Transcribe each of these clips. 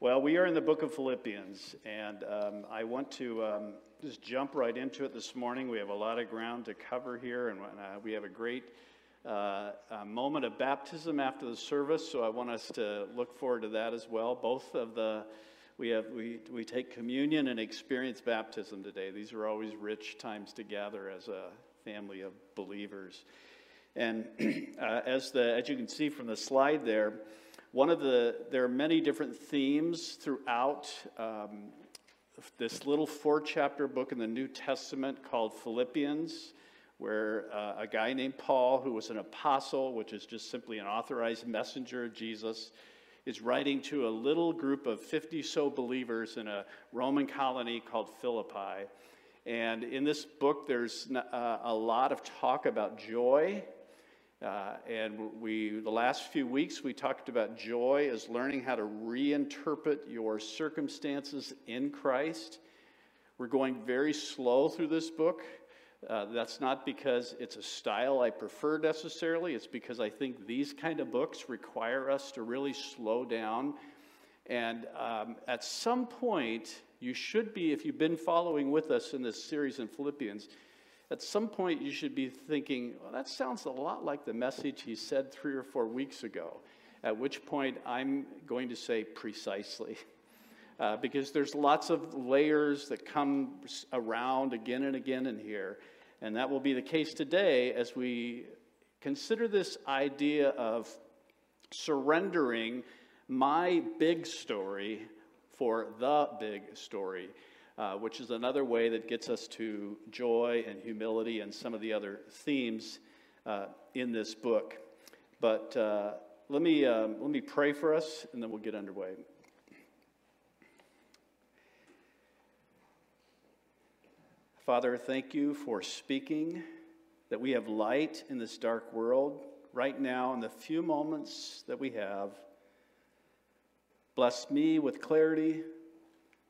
Well, we are in the book of Philippians, and um, I want to um, just jump right into it this morning. We have a lot of ground to cover here, and uh, we have a great uh, a moment of baptism after the service, so I want us to look forward to that as well. Both of the we have we, we take communion and experience baptism today. These are always rich times to gather as a family of believers. And uh, as the as you can see from the slide there, one of the, there are many different themes throughout um, this little four chapter book in the New Testament called Philippians, where uh, a guy named Paul, who was an apostle, which is just simply an authorized messenger of Jesus, is writing to a little group of 50 so believers in a Roman colony called Philippi. And in this book, there's uh, a lot of talk about joy uh, and we, the last few weeks, we talked about joy as learning how to reinterpret your circumstances in Christ. We're going very slow through this book. Uh, that's not because it's a style I prefer necessarily. It's because I think these kind of books require us to really slow down. And um, at some point, you should be, if you've been following with us in this series in Philippians, at some point you should be thinking, well, that sounds a lot like the message he said three or four weeks ago. At which point I'm going to say precisely. Uh, because there's lots of layers that come around again and again in here. And that will be the case today as we consider this idea of surrendering my big story for the big story uh, which is another way that gets us to joy and humility and some of the other themes uh, in this book. But uh, let, me, um, let me pray for us, and then we'll get underway. Father, thank you for speaking, that we have light in this dark world right now in the few moments that we have. Bless me with clarity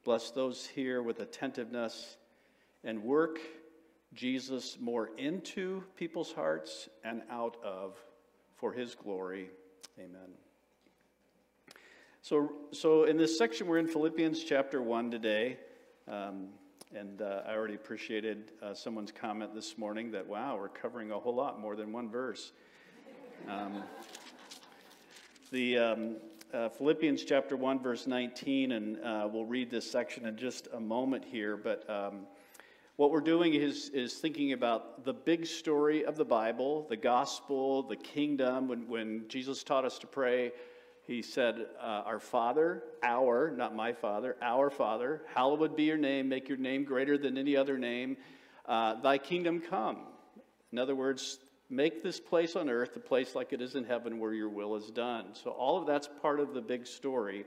Bless those here with attentiveness and work Jesus more into people's hearts and out of for his glory. Amen. So, so in this section, we're in Philippians chapter 1 today. Um, and uh, I already appreciated uh, someone's comment this morning that, wow, we're covering a whole lot more than one verse. Um, the, um, uh, Philippians chapter 1, verse 19, and uh, we'll read this section in just a moment here. But um, what we're doing is, is thinking about the big story of the Bible, the gospel, the kingdom. When, when Jesus taught us to pray, he said, uh, Our Father, our, not my Father, our Father, hallowed be your name, make your name greater than any other name, uh, thy kingdom come. In other words, Make this place on earth a place like it is in heaven where your will is done. So, all of that's part of the big story.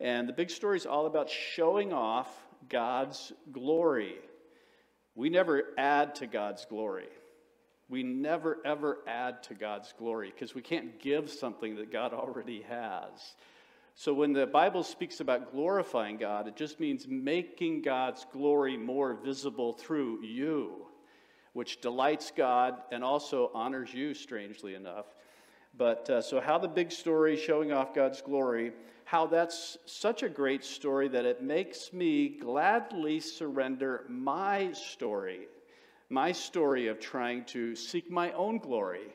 And the big story is all about showing off God's glory. We never add to God's glory. We never, ever add to God's glory because we can't give something that God already has. So, when the Bible speaks about glorifying God, it just means making God's glory more visible through you which delights God and also honors you, strangely enough. But uh, so, how the big story showing off God's glory, how that's such a great story that it makes me gladly surrender my story, my story of trying to seek my own glory,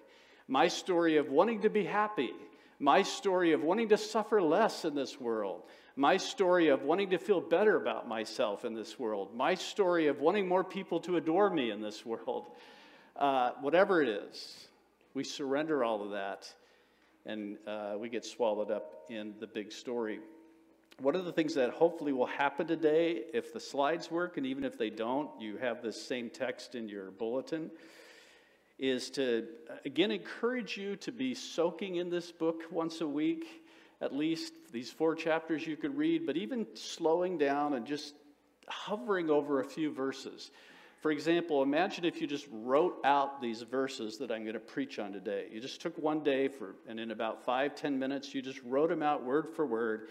my story of wanting to be happy, my story of wanting to suffer less in this world, my story of wanting to feel better about myself in this world, my story of wanting more people to adore me in this world, uh, whatever it is, we surrender all of that and uh, we get swallowed up in the big story. One of the things that hopefully will happen today, if the slides work, and even if they don't, you have this same text in your bulletin, is to again encourage you to be soaking in this book once a week at least these four chapters you could read, but even slowing down and just hovering over a few verses. For example, imagine if you just wrote out these verses that I'm going to preach on today. You just took one day for, and in about five, ten minutes, you just wrote them out word for word.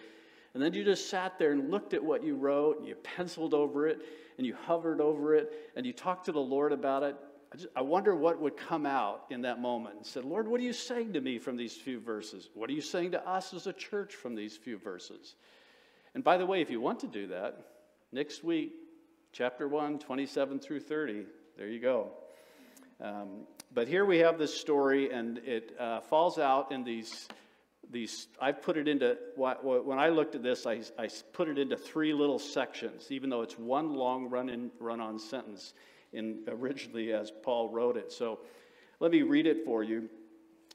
And then you just sat there and looked at what you wrote, and you penciled over it, and you hovered over it, and you talked to the Lord about it. I, just, I wonder what would come out in that moment and said, Lord, what are you saying to me from these few verses? What are you saying to us as a church from these few verses? And by the way, if you want to do that, next week, chapter 1, 27 through 30, there you go. Um, but here we have this story, and it uh, falls out in these. These, I've put it into, when I looked at this, I, I put it into three little sections, even though it's one long run in, run on sentence in originally as Paul wrote it. So let me read it for you.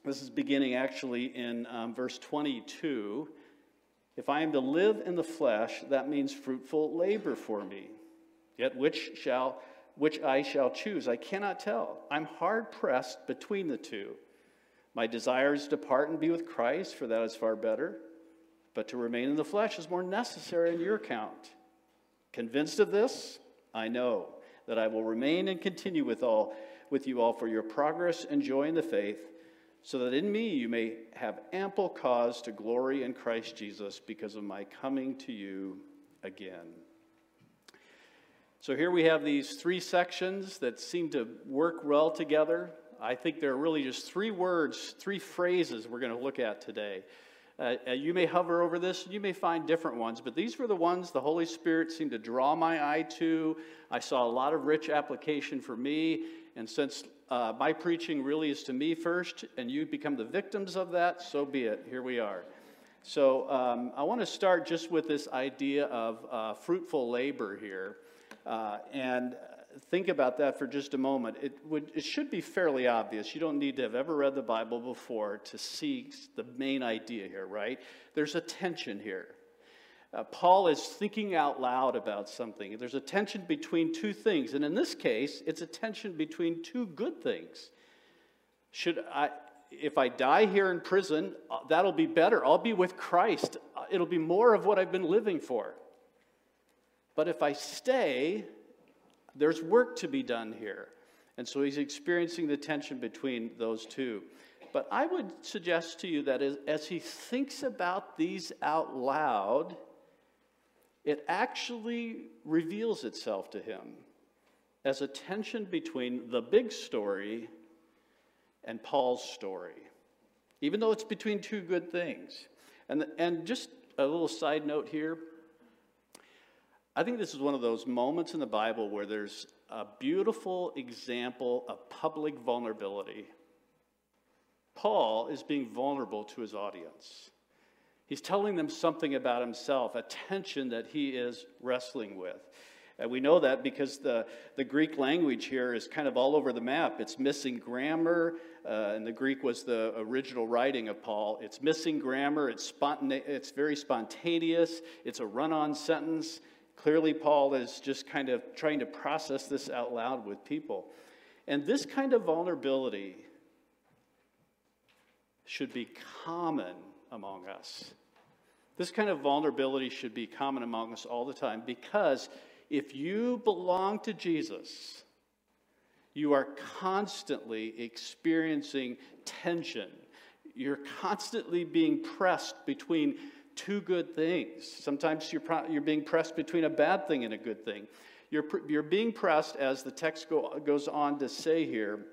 This is beginning actually in um, verse 22. If I am to live in the flesh, that means fruitful labor for me. Yet which shall which I shall choose? I cannot tell. I'm hard pressed between the two. My desire is to depart and be with Christ, for that is far better. But to remain in the flesh is more necessary in your account. Convinced of this, I know that I will remain and continue with all with you all for your progress and joy in the faith, so that in me you may have ample cause to glory in Christ Jesus because of my coming to you again. So here we have these three sections that seem to work well together. I think there are really just three words, three phrases we're going to look at today. Uh, uh, you may hover over this, you may find different ones, but these were the ones the Holy Spirit seemed to draw my eye to. I saw a lot of rich application for me, and since uh, my preaching really is to me first, and you become the victims of that, so be it. Here we are. So um, I want to start just with this idea of uh, fruitful labor here. Uh, and think about that for just a moment. It, would, it should be fairly obvious. You don't need to have ever read the Bible before to see the main idea here, right? There's a tension here. Uh, Paul is thinking out loud about something. There's a tension between two things. And in this case, it's a tension between two good things. Should I, if I die here in prison, uh, that'll be better. I'll be with Christ. Uh, it'll be more of what I've been living for. But if I stay, there's work to be done here. And so he's experiencing the tension between those two. But I would suggest to you that as, as he thinks about these out loud, it actually reveals itself to him as a tension between the big story and Paul's story, even though it's between two good things. And, and just a little side note here I think this is one of those moments in the Bible where there's a beautiful example of public vulnerability. Paul is being vulnerable to his audience. He's telling them something about himself, a tension that he is wrestling with. And we know that because the, the Greek language here is kind of all over the map. It's missing grammar, uh, and the Greek was the original writing of Paul. It's missing grammar, it's, spontane- it's very spontaneous, it's a run on sentence. Clearly, Paul is just kind of trying to process this out loud with people. And this kind of vulnerability should be common among us. This kind of vulnerability should be common among us all the time because if you belong to Jesus, you are constantly experiencing tension. You're constantly being pressed between two good things. Sometimes you're, pro- you're being pressed between a bad thing and a good thing. You're, pr- you're being pressed, as the text go- goes on to say here,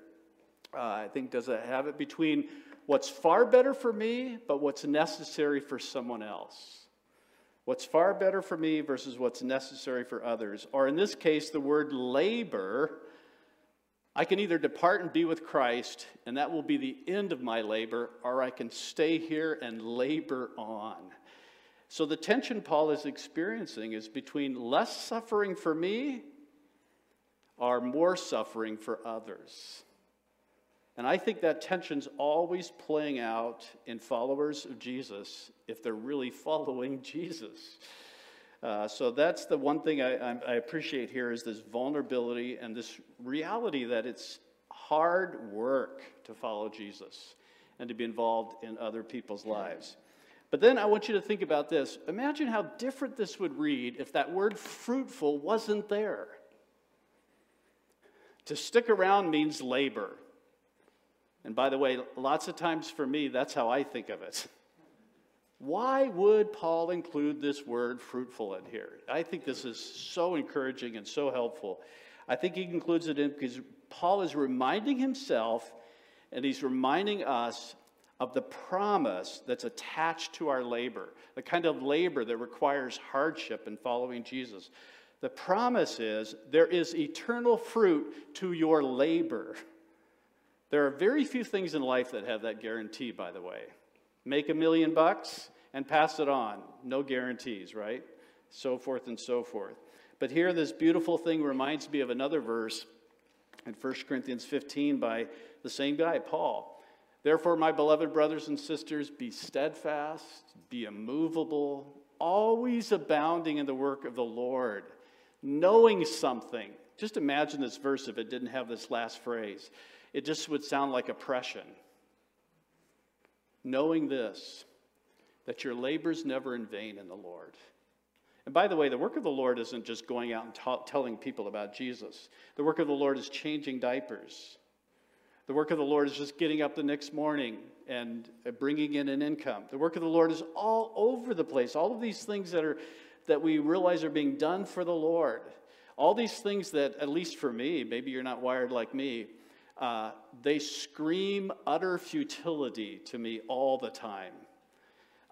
uh, I think, does it have it between what's far better for me, but what's necessary for someone else. What's far better for me versus what's necessary for others. Or in this case, the word labor. I can either depart and be with Christ, and that will be the end of my labor, or I can stay here and labor on. So the tension Paul is experiencing is between less suffering for me or more suffering for others. And I think that tension's always playing out in followers of Jesus if they're really following Jesus. Uh, so that's the one thing I, I, appreciate here is this vulnerability and this reality that it's hard work to follow Jesus and to be involved in other people's lives. But then I want you to think about this. Imagine how different this would read if that word fruitful wasn't there. To stick around means labor. And by the way, lots of times for me, that's how I think of it. Why would Paul include this word fruitful in here? I think this is so encouraging and so helpful. I think he includes it in because Paul is reminding himself and he's reminding us of the promise that's attached to our labor, the kind of labor that requires hardship in following Jesus. The promise is there is eternal fruit to your labor. There are very few things in life that have that guarantee, by the way. Make a million bucks and pass it on. No guarantees, right? So forth and so forth. But here, this beautiful thing reminds me of another verse in 1 Corinthians 15 by the same guy, Paul. Therefore, my beloved brothers and sisters, be steadfast, be immovable, always abounding in the work of the Lord, knowing something. Just imagine this verse if it didn't have this last phrase. It just would sound like oppression. Knowing this, that your labor's never in vain in the Lord. And by the way, the work of the Lord isn't just going out and telling people about Jesus. The work of the Lord is changing diapers. The work of the Lord is just getting up the next morning and bringing in an income. The work of the Lord is all over the place. All of these things that are that we realize are being done for the Lord. All these things that, at least for me, maybe you're not wired like me, uh, they scream utter futility to me all the time.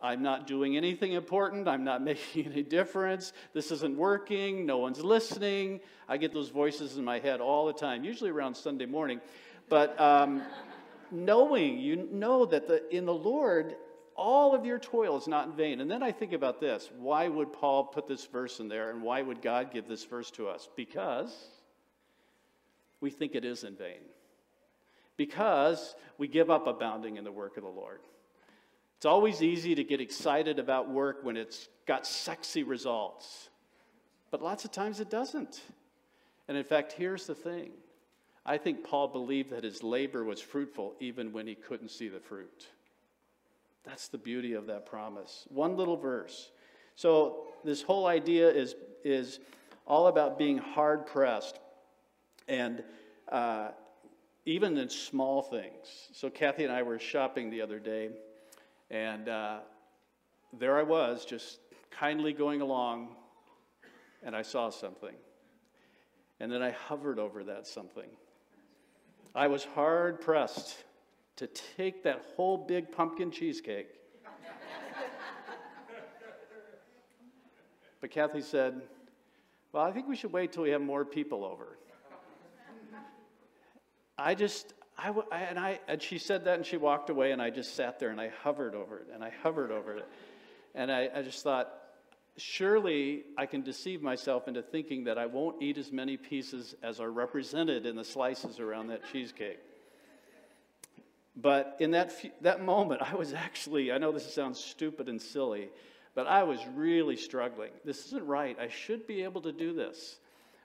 I'm not doing anything important. I'm not making any difference. This isn't working. No one's listening. I get those voices in my head all the time, usually around Sunday morning. But um, knowing, you know that the, in the Lord, all of your toil is not in vain. And then I think about this why would Paul put this verse in there, and why would God give this verse to us? Because we think it is in vain. Because we give up abounding in the work of the Lord. It's always easy to get excited about work when it's got sexy results. But lots of times it doesn't. And in fact, here's the thing I think Paul believed that his labor was fruitful even when he couldn't see the fruit. That's the beauty of that promise. One little verse. So, this whole idea is, is all about being hard pressed and uh, even in small things. So, Kathy and I were shopping the other day, and uh, there I was, just kindly going along, and I saw something. And then I hovered over that something. I was hard pressed to take that whole big pumpkin cheesecake. but Kathy said, Well, I think we should wait till we have more people over. I just, I, and, I, and she said that and she walked away, and I just sat there and I hovered over it and I hovered over it. And I, I just thought, surely I can deceive myself into thinking that I won't eat as many pieces as are represented in the slices around that cheesecake. But in that, that moment, I was actually, I know this sounds stupid and silly, but I was really struggling. This isn't right. I should be able to do this.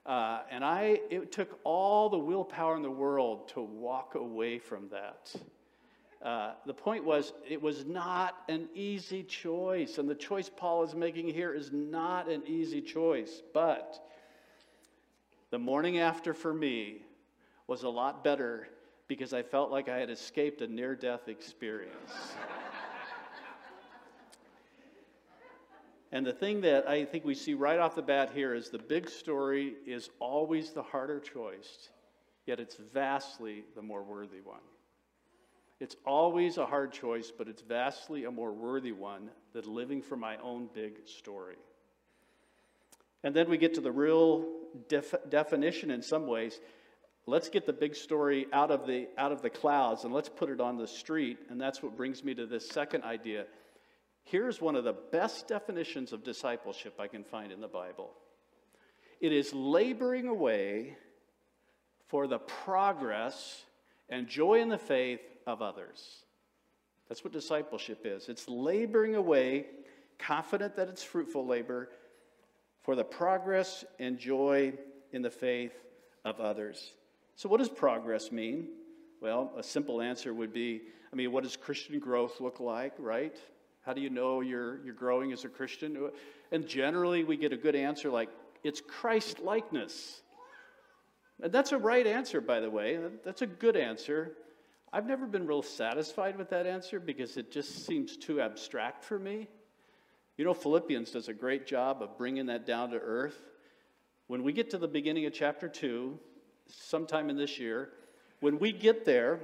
Uh, and I, it took all the willpower in the world to walk away from that. The point was, it was not an easy choice. And the choice Paul is making here is not an easy choice. But the morning after for me was a lot better because I felt like I had escaped a near death experience. and the thing that I think we see right off the bat here is the big story is always the harder choice, yet it's vastly the more worthy one. It's always a hard choice, but it's vastly a more worthy one than living for my own big story. And then we get to the real def- definition in some ways. Let's get the big story out of the, out of the clouds and let's put it on the street. And that's what brings me to this second idea. Here's one of the best definitions of discipleship I can find in the Bible it is laboring away for the progress and joy in the faith of others. That's what discipleship is it's laboring away, confident that it's fruitful labor, for the progress and joy in the faith of others. So, what does progress mean? Well, a simple answer would be I mean, what does Christian growth look like, right? How do you know you're, you're growing as a Christian? And generally, we get a good answer like, it's Christ likeness. And that's a right answer, by the way. That's a good answer. I've never been real satisfied with that answer because it just seems too abstract for me. You know, Philippians does a great job of bringing that down to earth. When we get to the beginning of chapter 2, sometime in this year, when we get there,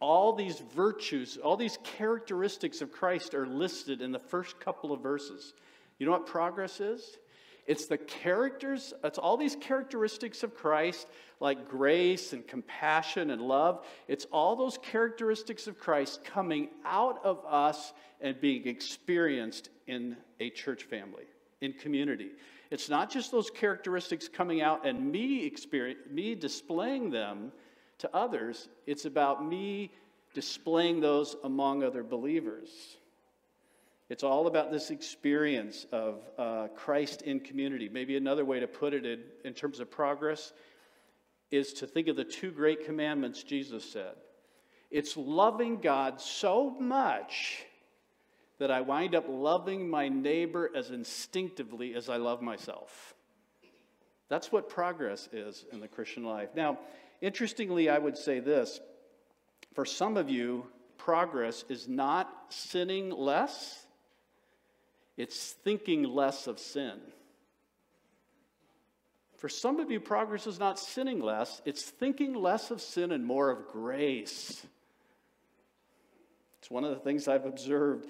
all these virtues, all these characteristics of Christ are listed in the first couple of verses. You know what progress is? It's the characters, it's all these characteristics of Christ, like grace and compassion and love. It's all those characteristics of Christ coming out of us and being experienced in a church family, in community. It's not just those characteristics coming out and me experience, me displaying them to others. It's about me displaying those among other believers. It's all about this experience of uh, Christ in community. Maybe another way to put it in, in terms of progress is to think of the two great commandments Jesus said. It's loving God so much that I wind up loving my neighbor as instinctively as I love myself. That's what progress is in the Christian life. Now, interestingly, I would say this for some of you, progress is not sinning less it's thinking less of sin. For some of you, progress is not sinning less, it's thinking less of sin and more of grace. It's one of the things I've observed.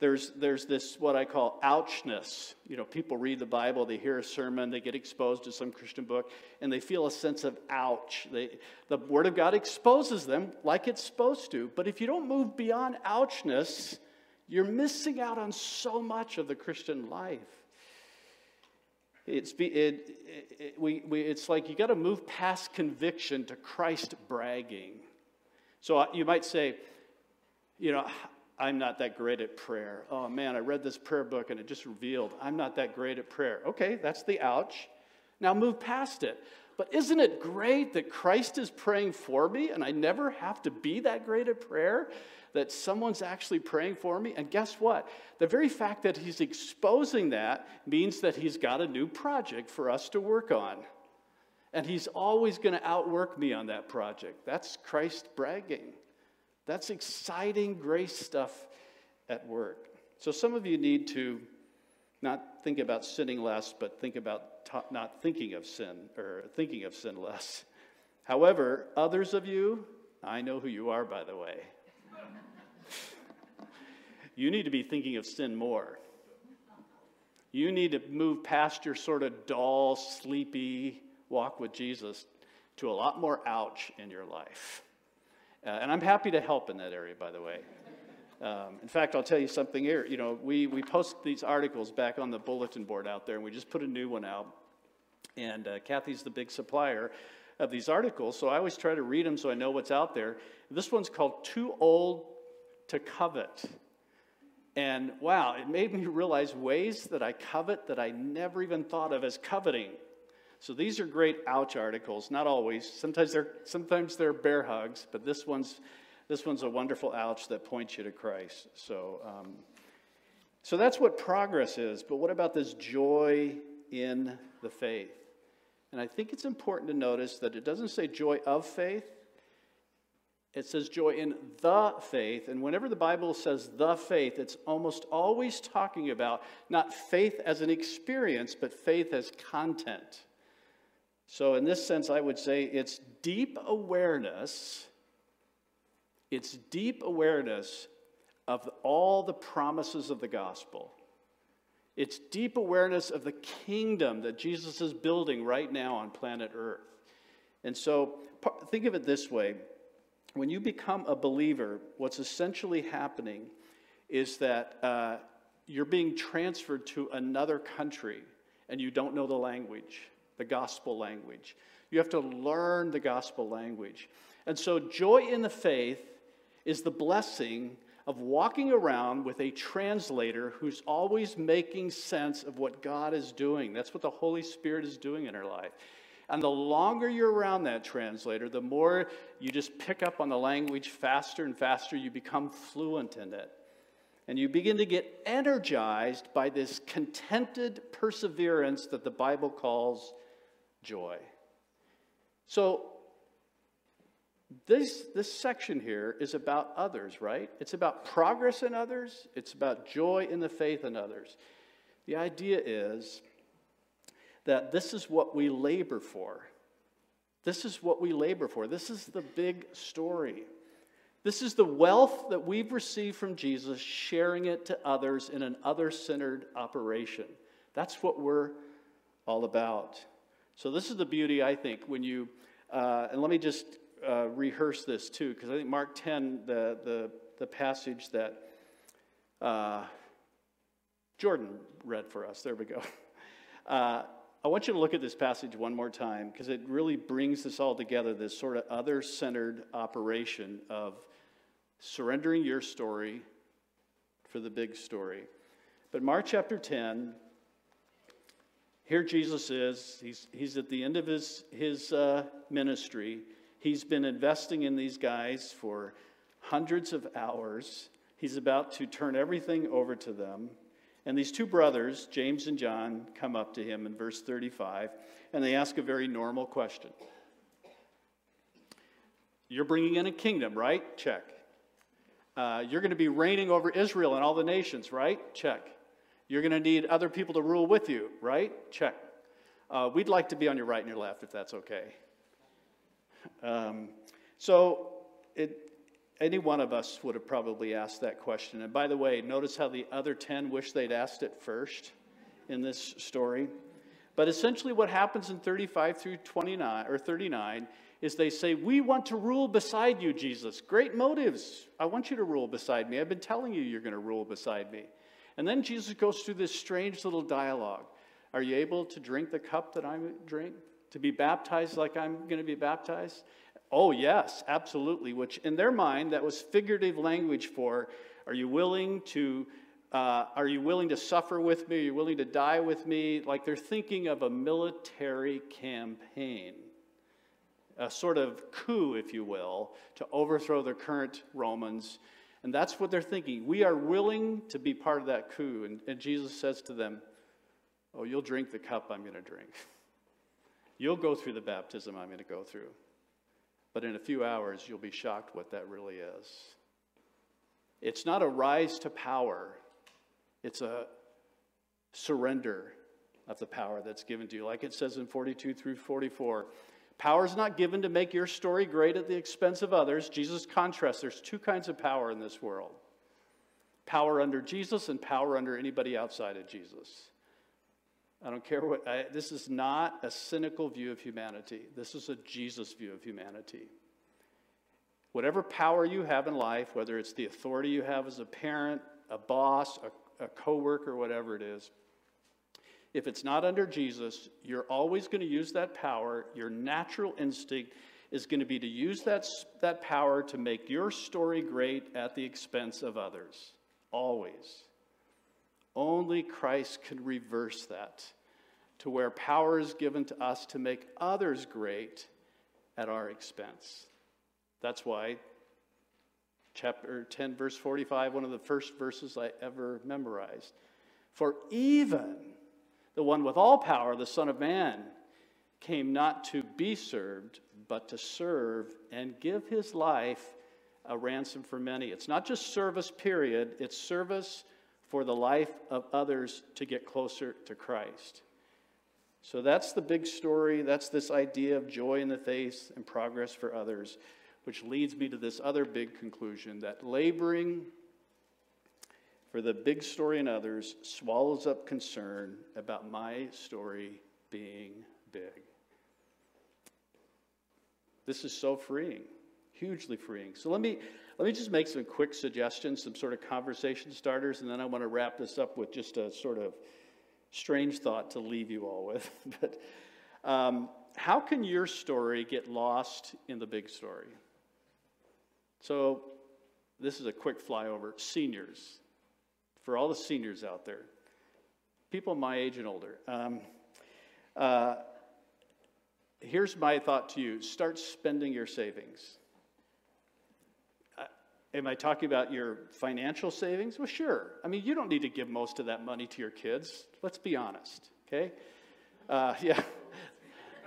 There's, there's this, what I call ouchness. You know, people read the Bible, they hear a sermon, they get exposed to some Christian book, and they feel a sense of ouch. They, the Word of God exposes them like it's supposed to. But if you don't move beyond ouchness, you're missing out on so much of the Christian life. It's, it, it, it we, we, it's like you got to move past conviction to Christ bragging. So uh, you might say, you know, I'm not that great at prayer. Oh man, I read this prayer book and it just revealed I'm not that great at prayer. Okay, that's the ouch. Now move past it. But isn't it great that Christ is praying for me and I never have to be that great at prayer? that someone's actually praying for me. And guess what? The very fact that he's exposing that means that he's got a new project for us to work on. And he's always going to outwork me on that project. That's Christ bragging. That's exciting grace stuff at work. So some of you need to not think about sinning less, but think about t- not thinking of sin or thinking of sin less. However, others of you, I know who you are, by the way you need to be thinking of sin more. You need to move past your sort of dull, sleepy walk with Jesus to a lot more ouch in your life. Uh, and I'm happy to help in that area, by the way. Um, in fact, I'll tell you something here. You know, we, we post these articles back on the bulletin board out there, and we just put a new one out. And uh, Kathy's the big supplier of these articles, so I always try to read them so I know what's out there. This one's called Too Old to Covet. And wow, it made me realize ways that I covet that I never even thought of as coveting. So these are great ouch articles, not always. Sometimes they're sometimes they're bear hugs, but this one's this one's a wonderful ouch that points you to Christ. So um, so that's what progress is. But what about this joy in the faith? And I think it's important to notice that it doesn't say joy of faith, it says joy in the faith. And whenever the Bible says the faith, it's almost always talking about not faith as an experience, but faith as content. So, in this sense, I would say it's deep awareness. It's deep awareness of all the promises of the gospel. It's deep awareness of the kingdom that Jesus is building right now on planet Earth. And so, think of it this way when you become a believer, what's essentially happening is that uh, you're being transferred to another country and you don't know the language, the gospel language. You have to learn the gospel language. And so, joy in the faith is the blessing of walking around with a translator who's always making sense of what God is doing. That's what the Holy Spirit is doing in our life. And the longer you're around that translator, the more you just pick up on the language faster and faster, you become fluent in it. And you begin to get energized by this contented perseverance that the Bible calls joy. So, this, this section here is about others, right? It's about progress in others, it's about joy in the faith in others. The idea is that this is what we labor for. This is what we labor for. This is the big story. This is the wealth that we've received from Jesus, sharing it to others in an other centered operation. That's what we're all about. So, this is the beauty, I think, when you, uh, and let me just uh, rehearse this too, because I think Mark 10, the, the, the passage that uh, Jordan read for us, there we go. Uh, I want you to look at this passage one more time because it really brings this all together this sort of other centered operation of surrendering your story for the big story. But Mark chapter 10, here Jesus is. He's, he's at the end of his, his uh, ministry. He's been investing in these guys for hundreds of hours. He's about to turn everything over to them. And these two brothers, James and John, come up to him in verse 35, and they ask a very normal question You're bringing in a kingdom, right? Check. Uh, you're going to be reigning over Israel and all the nations, right? Check. You're going to need other people to rule with you, right? Check. Uh, we'd like to be on your right and your left if that's okay. Um, so, it, any one of us would have probably asked that question. And by the way, notice how the other 10 wish they'd asked it first in this story. But essentially, what happens in 35 through 29 or 39 is they say, We want to rule beside you, Jesus. Great motives. I want you to rule beside me. I've been telling you you're going to rule beside me. And then Jesus goes through this strange little dialogue. Are you able to drink the cup that I drink? To be baptized like I'm going to be baptized? Oh, yes, absolutely. Which in their mind, that was figurative language for are you willing to. Uh, are you willing to suffer with me? Are you willing to die with me? Like they're thinking of a military campaign, a sort of coup, if you will, to overthrow the current Romans. And that's what they're thinking. We are willing to be part of that coup. And, and Jesus says to them, Oh, you'll drink the cup I'm going to drink. You'll go through the baptism I'm going to go through. But in a few hours, you'll be shocked what that really is. It's not a rise to power, it's a surrender of the power that's given to you. Like it says in 42 through 44. Power is not given to make your story great at the expense of others. Jesus contrasts there's two kinds of power in this world power under Jesus and power under anybody outside of Jesus. I don't care what, I, this is not a cynical view of humanity. This is a Jesus view of humanity. Whatever power you have in life, whether it's the authority you have as a parent, a boss, a, a coworker, whatever it is, if it's not under Jesus, you're always going to use that power. Your natural instinct is going to be to use that, that power to make your story great at the expense of others. Always. Only Christ can reverse that to where power is given to us to make others great at our expense. That's why chapter 10, verse 45, one of the first verses I ever memorized. For even the one with all power, the Son of Man, came not to be served, but to serve and give his life a ransom for many. It's not just service, period, it's service for the life of others to get closer to Christ. So that's the big story. That's this idea of joy in the face and progress for others, which leads me to this other big conclusion that laboring for the big story in others swallows up concern about my story being big. This is so freeing, hugely freeing. So let me let me just make some quick suggestions, some sort of conversation starters, and then I want to wrap this up with just a sort of strange thought to leave you all with. but um, how can your story get lost in the big story? So, this is a quick flyover. Seniors, for all the seniors out there, people my age and older. Um, uh, here's my thought to you start spending your savings. Am I talking about your financial savings? Well, sure. I mean, you don't need to give most of that money to your kids. Let's be honest, okay? Uh, yeah,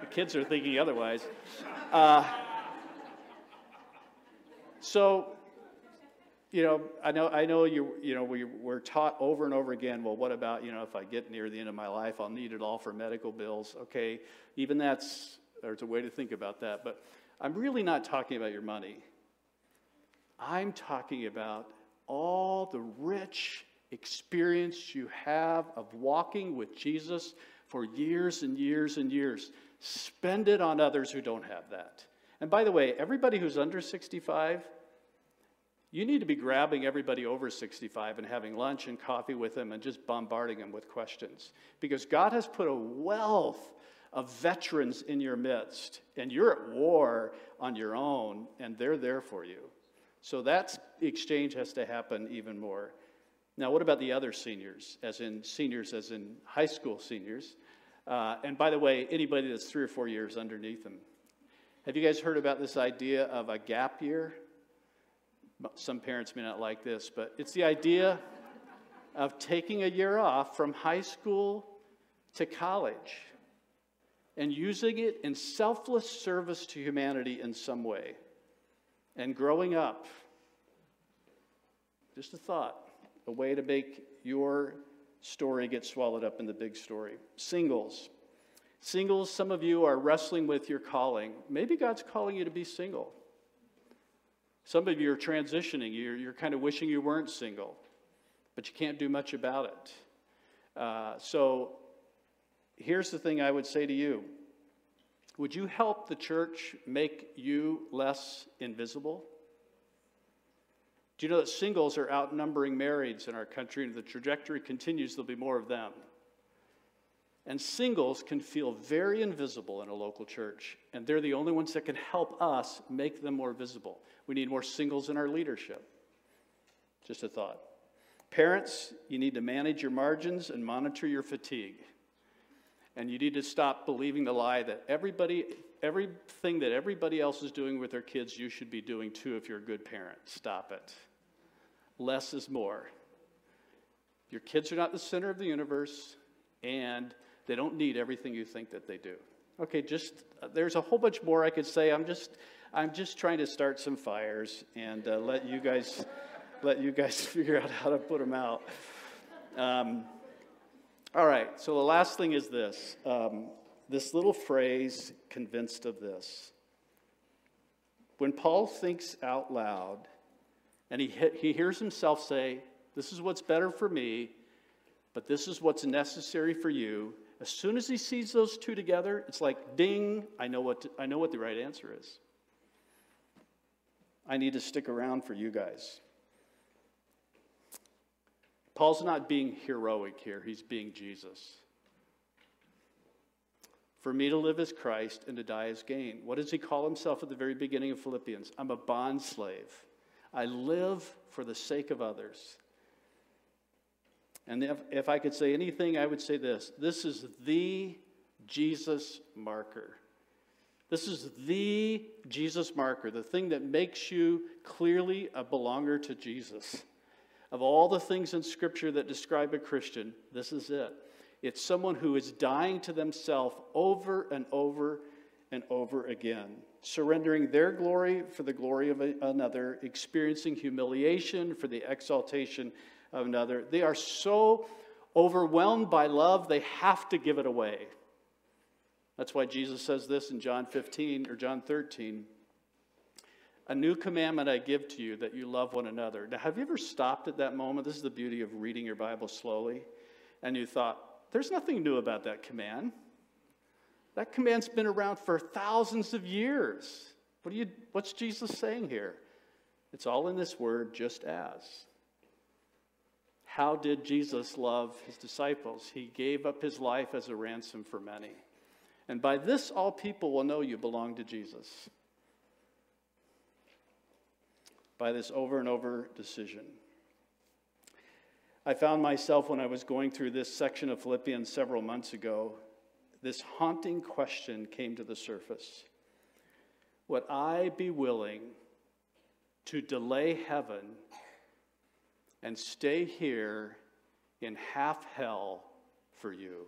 the kids are thinking otherwise. Uh, so, you know, I know, I know you, you know, we, we're taught over and over again, well, what about, you know, if I get near the end of my life, I'll need it all for medical bills. Okay, even that's, there's a way to think about that. But I'm really not talking about your money. I'm talking about all the rich experience you have of walking with Jesus for years and years and years. Spend it on others who don't have that. And by the way, everybody who's under 65, you need to be grabbing everybody over 65 and having lunch and coffee with them and just bombarding them with questions. Because God has put a wealth of veterans in your midst, and you're at war on your own, and they're there for you. So that exchange has to happen even more. Now, what about the other seniors, as in seniors, as in high school seniors? Uh, and by the way, anybody that's three or four years underneath them. Have you guys heard about this idea of a gap year? Some parents may not like this, but it's the idea of taking a year off from high school to college and using it in selfless service to humanity in some way and growing up. Just a thought, a way to make your story get swallowed up in the big story. Singles. Singles, some of you are wrestling with your calling. Maybe God's calling you to be single. Some of you are transitioning. You're, you're kind of wishing you weren't single, but you can't do much about it. Uh, so here's the thing I would say to you Would you help the church make you less invisible? Do you know that singles are outnumbering marrieds in our country, and the trajectory continues, there'll be more of them. And singles can feel very invisible in a local church, and they're the only ones that can help us make them more visible. We need more singles in our leadership. Just a thought. Parents, you need to manage your margins and monitor your fatigue. And you need to stop believing the lie that everybody, everything that everybody else is doing with their kids, you should be doing too if you're a good parent. Stop it. Less is more. Your kids are not the center of the universe, and they don't need everything you think that they do. Okay, just there's a whole bunch more I could say. I'm just I'm just trying to start some fires and uh, let you guys let you guys figure out how to put them out. Um, all right, so the last thing is this um, this little phrase, convinced of this. When Paul thinks out loud and he, he hears himself say, This is what's better for me, but this is what's necessary for you. As soon as he sees those two together, it's like, ding, I know what, to, I know what the right answer is. I need to stick around for you guys. Paul's not being heroic here, he's being Jesus. For me to live as Christ and to die as gain. What does he call himself at the very beginning of Philippians? I'm a bond slave. I live for the sake of others. And if, if I could say anything, I would say this this is the Jesus marker. This is the Jesus marker, the thing that makes you clearly a belonger to Jesus. Of all the things in Scripture that describe a Christian, this is it. It's someone who is dying to themselves over and over and over again, surrendering their glory for the glory of another, experiencing humiliation for the exaltation of another. They are so overwhelmed by love, they have to give it away. That's why Jesus says this in John 15 or John 13. A new commandment I give to you that you love one another. Now, have you ever stopped at that moment? This is the beauty of reading your Bible slowly. And you thought, there's nothing new about that command. That command's been around for thousands of years. What you, what's Jesus saying here? It's all in this word, just as. How did Jesus love his disciples? He gave up his life as a ransom for many. And by this, all people will know you belong to Jesus by this over and over decision. I found myself when I was going through this section of Philippians several months ago, this haunting question came to the surface Would I be willing to delay heaven and stay here in half hell for you?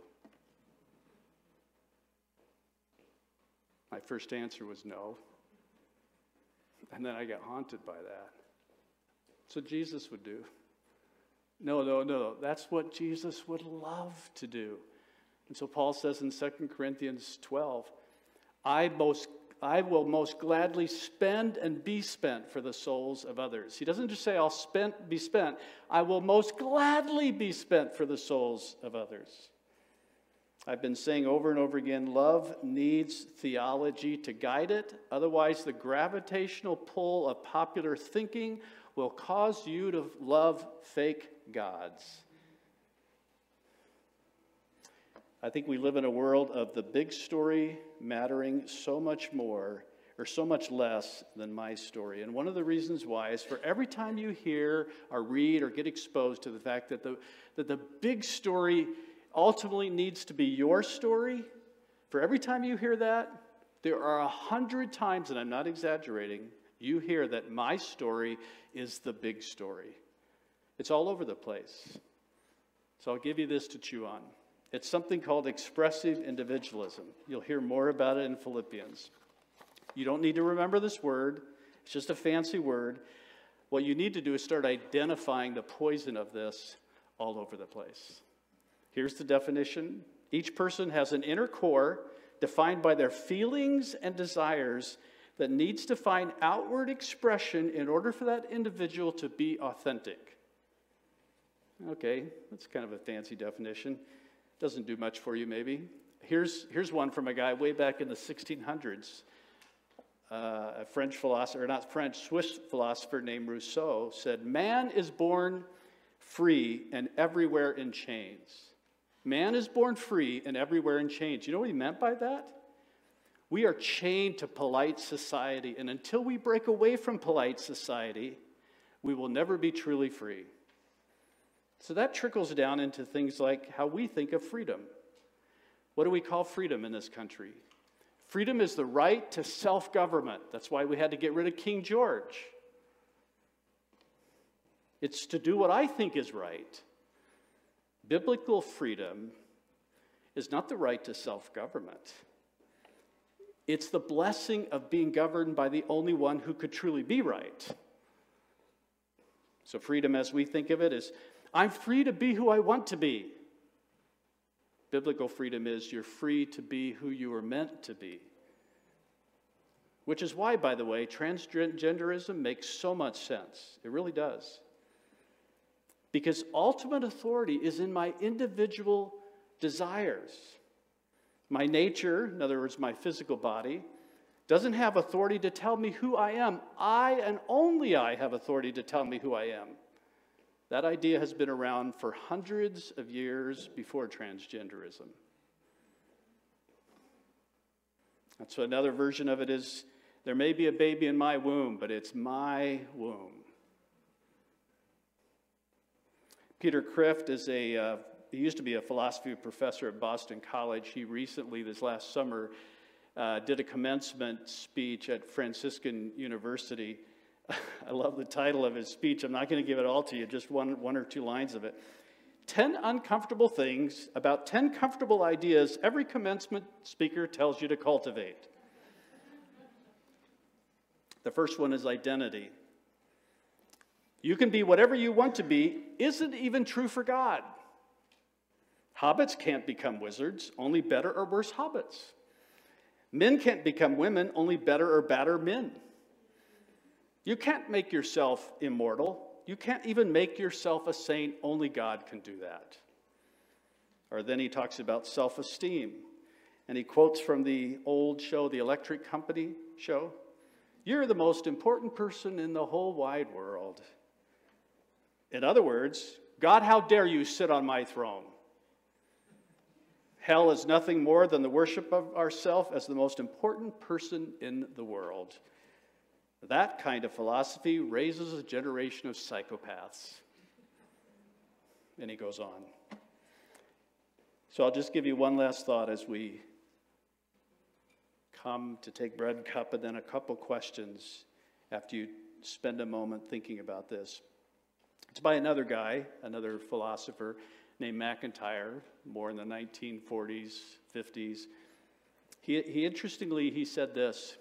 My first answer was no. And then I got haunted by that. What Jesus would do. No, no, no. That's what Jesus would love to do. And so Paul says in 2 Corinthians 12, I most I will most gladly spend and be spent for the souls of others. He doesn't just say, I'll spend, be spent. I will most gladly be spent for the souls of others. I've been saying over and over again love needs theology to guide it. Otherwise, the gravitational pull of popular thinking will cause you to love fake gods. I think we live in a world of the big story mattering so much more or so much less than my story. And one of the reasons why is for every time you hear or read or get exposed to the fact that the, that the big story ultimately needs to be your story, for every time you hear that, there are a hundred times, and I'm not exaggerating, you hear that my story is the big story. It's all over the place. So I'll give you this to chew on. It's something called expressive individualism. You'll hear more about it in Philippians. You don't need to remember this word, it's just a fancy word. What you need to do is start identifying the poison of this all over the place. Here's the definition each person has an inner core defined by their feelings and desires that needs to find outward expression in order for that individual to be authentic. Okay, that's kind of a fancy definition. Doesn't do much for you, maybe. Here's, here's one from a guy way back in the 1600s. Uh, a French philosopher, not French, Swiss philosopher named Rousseau said, Man is born free and everywhere in chains. Man is born free and everywhere in chains. You know what he meant by that? We are chained to polite society, and until we break away from polite society, we will never be truly free. So that trickles down into things like how we think of freedom. What do we call freedom in this country? Freedom is the right to self government. That's why we had to get rid of King George. It's to do what I think is right. Biblical freedom is not the right to self government. It's the blessing of being governed by the only one who could truly be right. So, freedom as we think of it is I'm free to be who I want to be. Biblical freedom is you're free to be who you were meant to be. Which is why, by the way, transgenderism makes so much sense. It really does. Because ultimate authority is in my individual desires. My nature, in other words, my physical body, doesn't have authority to tell me who I am. I and only I have authority to tell me who I am. That idea has been around for hundreds of years before transgenderism. And so another version of it is there may be a baby in my womb, but it's my womb. Peter Kreeft is a, uh, he used to be a philosophy professor at Boston College. He recently, this last summer, uh, did a commencement speech at Franciscan University I love the title of his speech. I'm not going to give it all to you, just one, one or two lines of it. 10 uncomfortable things about 10 comfortable ideas every commencement speaker tells you to cultivate. The first one is identity. You can be whatever you want to be, isn't even true for God. Hobbits can't become wizards, only better or worse hobbits. Men can't become women, only better or badder men. You can't make yourself immortal. You can't even make yourself a saint. Only God can do that. Or then he talks about self esteem. And he quotes from the old show, the Electric Company show You're the most important person in the whole wide world. In other words, God, how dare you sit on my throne? Hell is nothing more than the worship of ourself as the most important person in the world. That kind of philosophy raises a generation of psychopaths. And he goes on. So I'll just give you one last thought as we come to take bread and cup, and then a couple questions after you spend a moment thinking about this. It's by another guy, another philosopher named MacIntyre, more in the 1940s, 50s. He, he interestingly, he said this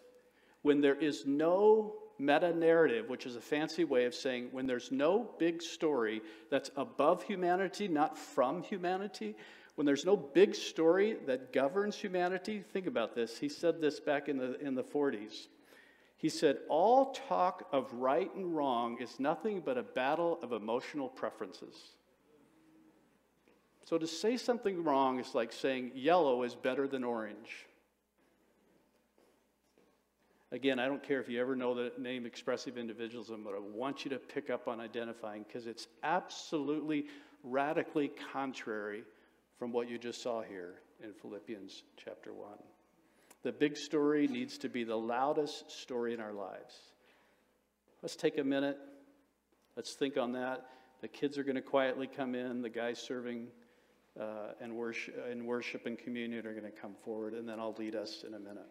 when there is no meta narrative, which is a fancy way of saying when there's no big story that's above humanity, not from humanity, when there's no big story that governs humanity, think about this. He said this back in the, in the 40s. He said, All talk of right and wrong is nothing but a battle of emotional preferences. So to say something wrong is like saying yellow is better than orange. Again, I don't care if you ever know the name expressive individualism, but I want you to pick up on identifying because it's absolutely radically contrary from what you just saw here in Philippians chapter 1. The big story needs to be the loudest story in our lives. Let's take a minute. Let's think on that. The kids are going to quietly come in. The guys serving uh, worship, and worship and communion are going to come forward, and then I'll lead us in a minute.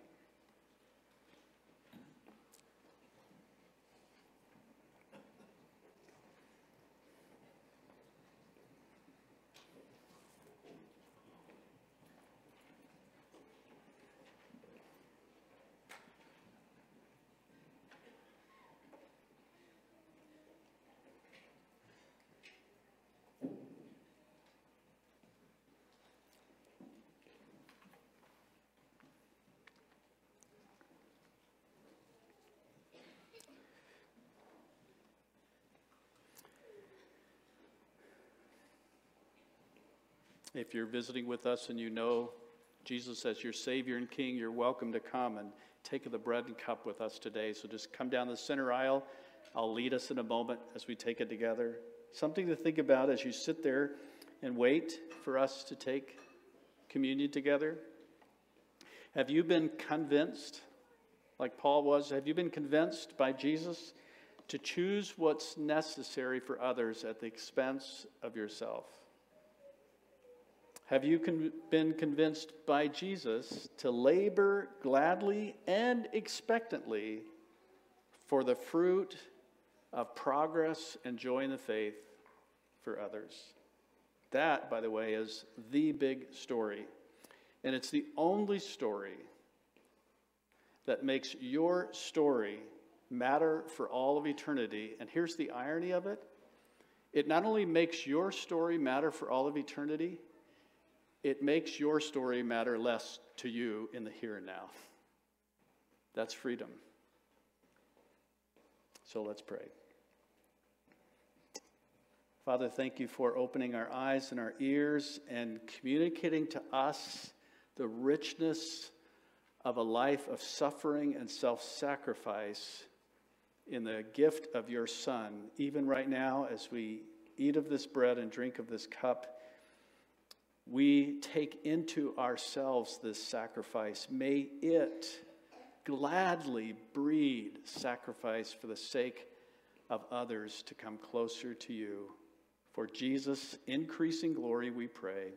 If you're visiting with us and you know Jesus as your Savior and King, you're welcome to come and take the bread and cup with us today. So just come down the center aisle. I'll lead us in a moment as we take it together. Something to think about as you sit there and wait for us to take communion together. Have you been convinced, like Paul was, have you been convinced by Jesus to choose what's necessary for others at the expense of yourself? Have you con- been convinced by Jesus to labor gladly and expectantly for the fruit of progress and joy in the faith for others? That, by the way, is the big story. And it's the only story that makes your story matter for all of eternity. And here's the irony of it it not only makes your story matter for all of eternity, it makes your story matter less to you in the here and now. That's freedom. So let's pray. Father, thank you for opening our eyes and our ears and communicating to us the richness of a life of suffering and self sacrifice in the gift of your Son. Even right now, as we eat of this bread and drink of this cup, we take into ourselves this sacrifice. May it gladly breed sacrifice for the sake of others to come closer to you. For Jesus' increasing glory, we pray.